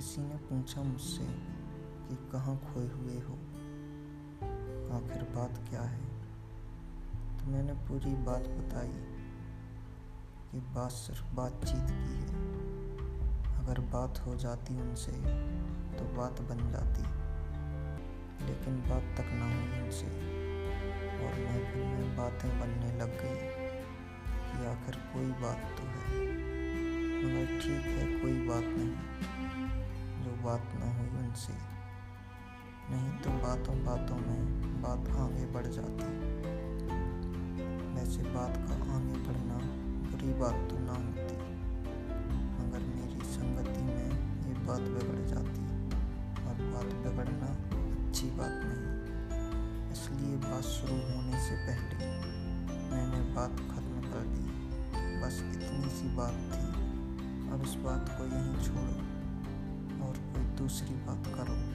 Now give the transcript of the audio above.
पूछा मुझसे कि कहाँ खोए हुए हो? आखिर बात क्या है? तो मैंने पूरी बात बताई कि बात सिर्फ़ बातचीत की है। अगर बात हो जाती उनसे तो बात बन जाती। लेकिन बात तक ना हुई उनसे। और मैं महफिल में बातें बनने लग गई कि आखिर कोई बात तो है, मगर ठीक है कोई बात नहीं। बात ना हुई उनसे। नहीं तो बातों बातों में बात आगे बढ़ जाती। वैसे बात का आगे बढ़ना बुरी बात तो ना होती, मगर मेरी संगति में ये बात बिगड़ जाती और बात बिगड़ना अच्छी बात नहीं। इसलिए बात शुरू होने से पहले मैंने बात खत्म कर दी। बस इतनी सी बात थी। अब इस बात को यहीं छोड़ो। दूसरी बात करो।